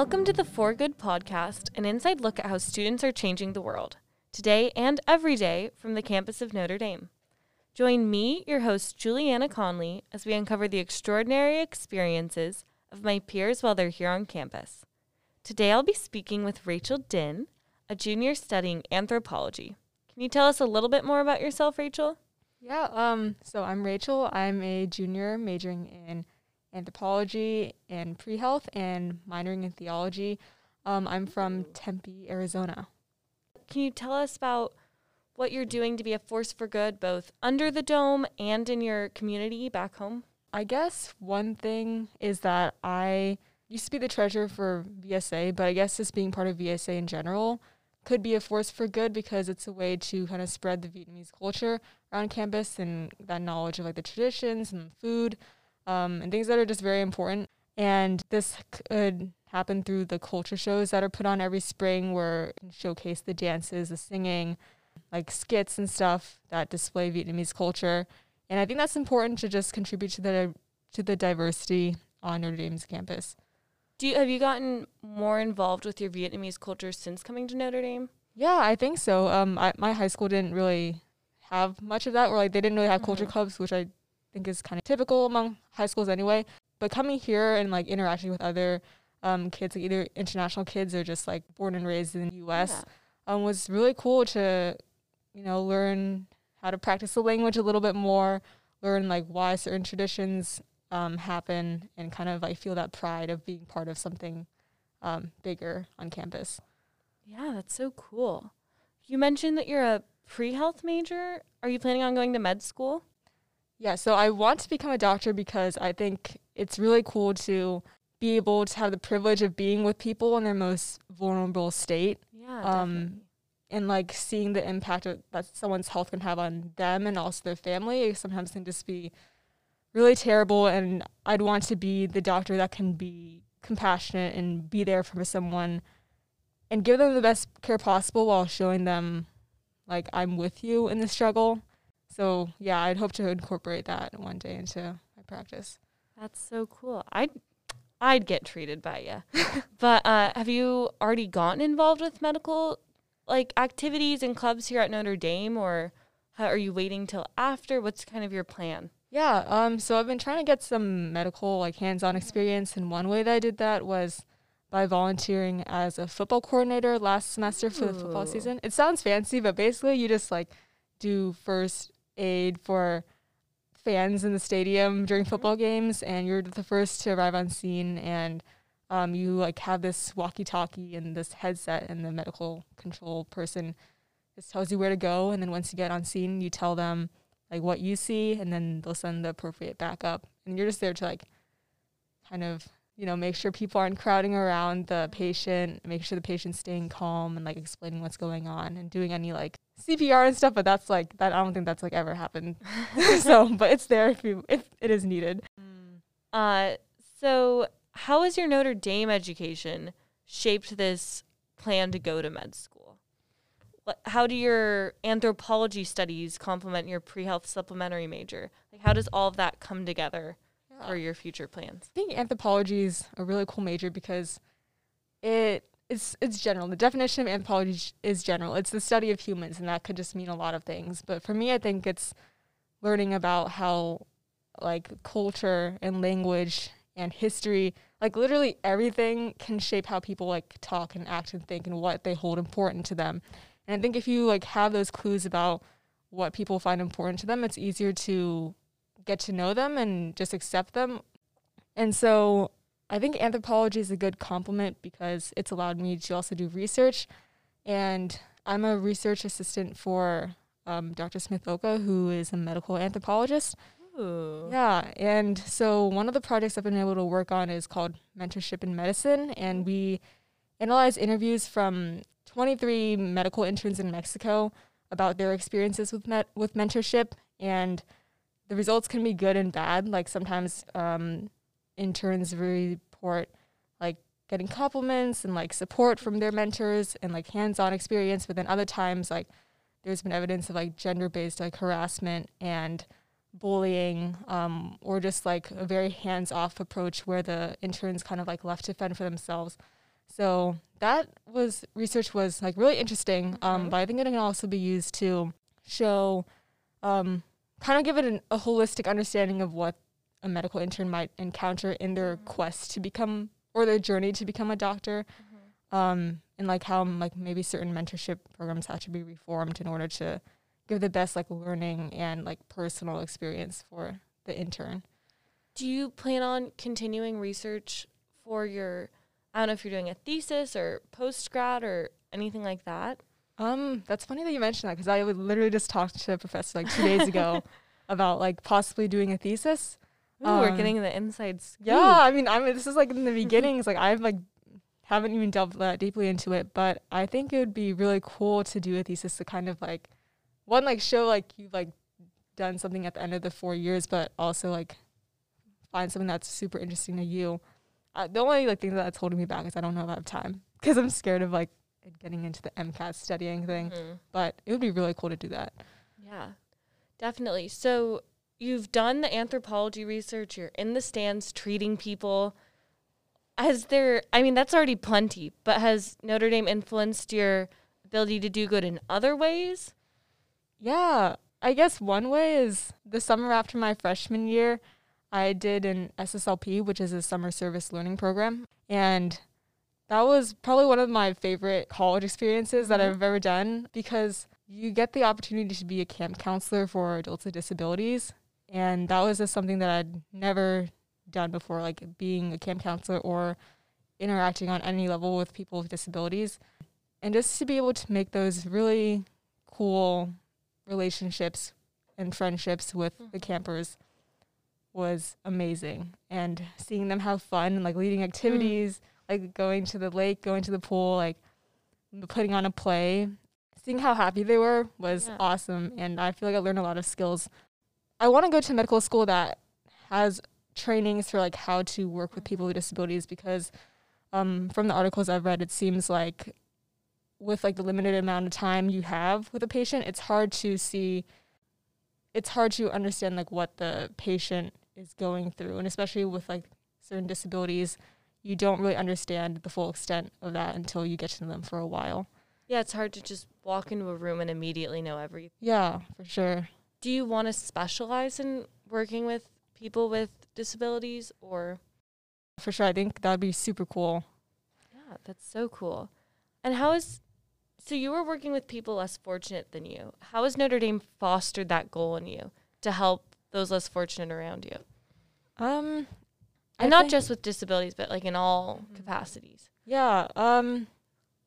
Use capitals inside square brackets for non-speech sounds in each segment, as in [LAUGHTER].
Welcome to the For Good podcast, an inside look at how students are changing the world, today and every day from the campus of Notre Dame. Join me, your host, Juliana Conley, as we uncover the extraordinary experiences of my peers while they're here on campus. Today I'll be speaking with Rachel Dinh, a junior studying anthropology. Can you tell us a little bit more about yourself, Rachel? Yeah, um, so I'm Rachel. I'm a junior majoring in anthropology and pre health and minoring in theology. Um, I'm from Tempe, Arizona. Can you tell us about what you're doing to be a force for good, both under the dome and in your community back home? I guess one thing is that I used to be the treasurer for VSA, but I guess just being part of VSA in general could be a force for good because it's a way to kind of spread the Vietnamese culture around campus and that knowledge of like the traditions and food um, and things that are just very important. And this could happen through the culture shows that are put on every spring where showcase the dances, the singing, like skits and stuff that display Vietnamese culture. And I think that's important to just contribute to the to the diversity on Notre Dame's campus. Do you, have you gotten more involved with your Vietnamese culture since coming to Notre Dame? Yeah, I think so. Um, I, my high school didn't really have much of that, or like they didn't really have mm-hmm. culture clubs, which I think is kind of typical among high schools anyway. But coming here and like interacting with other um, kids, like either international kids or just like born and raised in the U.S., yeah. um, was really cool to, you know, learn how to practice the language a little bit more, learn like why certain traditions um, happen, and kind of like feel that pride of being part of something um, bigger on campus. Yeah, that's so cool. You mentioned that you're a pre health major. Are you planning on going to med school? Yeah, so I want to become a doctor because I think it's really cool to be able to have the privilege of being with people in their most vulnerable state. Yeah. Um, and like seeing the impact of, that someone's health can have on them and also their family sometimes can just be really terrible. And I'd want to be the doctor that can be compassionate and be there for someone and give them the best care possible while showing them like I'm with you in the struggle. So yeah, I'd hope to incorporate that one day into my practice. That's so cool. I'd I'd get treated by you. [LAUGHS] but uh, have you already gotten involved with medical like activities and clubs here at Notre Dame, or how, are you waiting till after? What's kind of your plan? Yeah. Um. So I've been trying to get some medical like hands-on experience, and one way that I did that was by volunteering as a football coordinator last semester for Ooh. the football season. It sounds fancy, but basically you just like do first aid for fans in the stadium during mm-hmm. football games, and you're the first to arrive on scene, and um, you like have this walkie-talkie and this headset, and the medical control person just tells you where to go, and then once you get on scene, you tell them like what you see, and then they'll send the appropriate backup, and you're just there to like kind of you know, make sure people aren't crowding around the patient, make sure the patient's staying calm and like explaining what's going on and doing any like CPR and stuff. But that's like that. I don't think that's like ever happened. [LAUGHS] so, but it's there if you if it is needed. Mm. Uh, so how has your Notre Dame education shaped this plan to go to med school? How do your anthropology studies complement your pre-health supplementary major? Like, how does all of that come together? for your future plans? I think anthropology is a really cool major because it it's it's general. The definition of anthropology is general. It's the study of humans, and that could just mean a lot of things. But for me, I think it's learning about how like culture and language and history, like literally everything, can shape how people like talk and act and think and what they hold important to them. And I think if you like have those clues about what people find important to them, it's easier to get to know them and just accept them. And so I think anthropology is a good complement because it's allowed me to also do research. And I'm a research assistant for um, Dr. Smith Oka, who is a medical anthropologist. Ooh. Yeah. And so one of the projects I've been able to work on is called Mentorship in Medicine. And we analyze interviews from 23 medical interns in Mexico about their experiences with, met- with mentorship. And the results can be good and bad. Like sometimes um, interns report like getting compliments and like support from their mentors and like hands-on experience, but then other times like there's been evidence of like gender-based like harassment and bullying um, or just like a very hands-off approach where the interns kind of like left to fend for themselves. So that was research was like really interesting. Um, Mhm. but I think it can also be used to show, um, kind of give it an, a holistic understanding of what a medical intern might encounter in their Mhm. quest to become or their journey to become a doctor. Um, and like how like maybe certain mentorship programs have to be reformed in order to give the best like learning and like personal experience for the intern. Do you plan on continuing research for your? I don't know if you're doing a thesis or post grad or anything like that. Um, that's funny that you mentioned that because I would literally just talked to a professor like two days ago [LAUGHS] about like possibly doing a thesis. Ooh, we're Um, getting the inside scoop. Yeah, I mean, I mean, this is like in the beginnings. like I've like haven't even delved that deeply into it, but I think it would be really cool to do a thesis to kind of like one like show like you've like done something at the end of the four years, but also like find something that's super interesting to you. Uh, the only like thing that's holding me back is I don't know if I have time because I'm scared of like getting into the MCAT studying thing. Mhm. But it would be really cool to do that. Yeah, definitely. So you've done the anthropology research, you're in the stands treating people. Has there, I mean, that's already plenty, but has Notre Dame influenced your ability to do good in other ways? Yeah, I guess one way is the summer after my freshman year, I did an SSLP, which is a summer service learning program. And that was probably one of my favorite college experiences that Mhm. I've ever done because you get the opportunity to be a camp counselor for adults with disabilities. And that was just something that I'd never done before, like being a camp counselor or interacting on any level with people with disabilities. And just to be able to make those really cool relationships and friendships with the Mhm. campers was amazing. And seeing them have fun and like leading activities, like going to the lake, going to the pool, like putting on a play, seeing how happy they were was Yeah. awesome. And I feel like I learned a lot of skills. I want to go to medical school that has trainings for like how to work with people with disabilities because um, from the articles I've read, it seems like with like the limited amount of time you have with a patient, it's hard to see it's hard to understand like what the patient is going through and especially with like certain disabilities, you don't really understand the full extent of that until you get to know them for a while. Yeah, it's hard to just walk into a room and immediately know everything. Yeah, for sure. Do you want to specialize in working with people with disabilities or? For sure. I think that'd be super cool. Yeah, that's so cool. And how is so you were working with people less fortunate than you. How has Notre Dame fostered that goal in you to help those less fortunate around you? Um I And not just with disabilities, but like in all Mhm. capacities. Yeah, um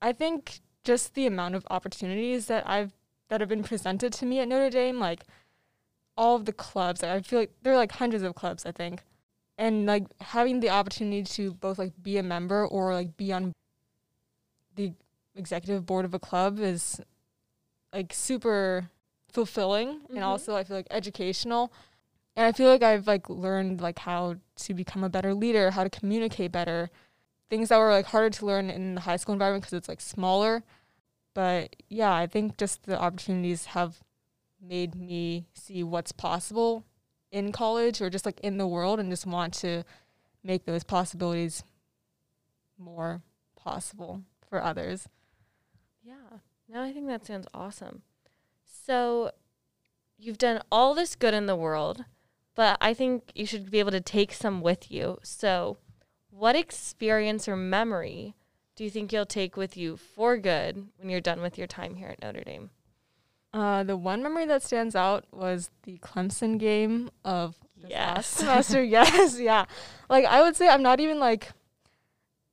I think just the amount of opportunities that I've that have been presented to me at Notre Dame, like all of the clubs, I feel like there are like hundreds of clubs, I think. And like having the opportunity to both like be a member or like be on the executive board of a club is like super fulfilling Mhm. and also I feel like educational. And I feel like I've like learned like how to become a better leader, how to communicate better. Things that were like harder to learn in the high school environment because it's like smaller. But yeah, I think just the opportunities have made me see what's possible in college or just like in the world and just want to make those possibilities more possible for others. Yeah. No, I think that sounds awesome. So you've done all this good in the world, but I think you should be able to take some with you. So what experience or memory do you think you'll take with you for good when you're done with your time here at Notre Dame? Uh, the one memory that stands out was the Clemson game of yes. last Yes. semester. [LAUGHS] yes, yeah. Like I would say, I'm not even like,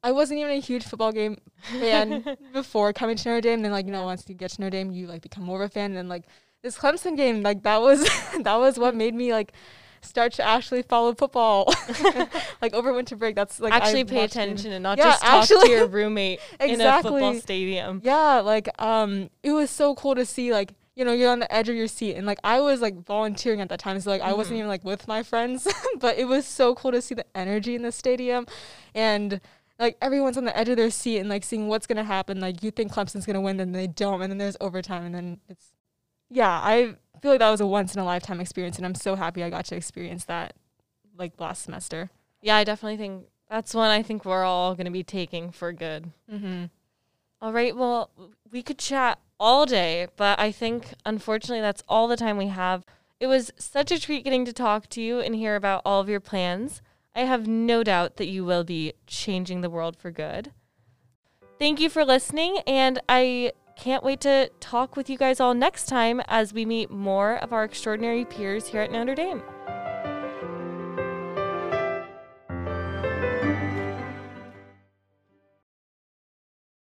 I wasn't even a huge football game fan [LAUGHS] before coming to Notre Dame. Then like you know, once you get to Notre Dame, you like become more of a fan. And then like this Clemson game, like that was [LAUGHS] that was what made me like start to actually follow football. [LAUGHS] like over winter break, that's like I actually pay watched it. attention and not Yeah, just talk actually. to your [LAUGHS] roommate in a football stadium. Yeah, like um it was so cool to see like you know, you're on the edge of your seat and like I was like volunteering at that time. So like I wasn't Mhm. even like with my friends, [LAUGHS] but it was so cool to see the energy in the stadium and like everyone's on the edge of their seat and like seeing what's gonna happen. Like you think Clemson's gonna win, then they don't, and then there's overtime, and then it's yeah. I feel like that was a once in a lifetime experience, and I'm so happy I got to experience that like last semester. Yeah, I definitely think That's one I think we're all going to be taking for good. Mm-hmm. All right. Well, we could chat all day, but I think unfortunately that's all the time we have. It was such a treat getting to talk to you and hear about all of your plans. I have no doubt that you will be changing the world for good. Thank you for listening, and I can't wait to talk with you guys all next time as we meet more of our extraordinary peers here at Notre Dame.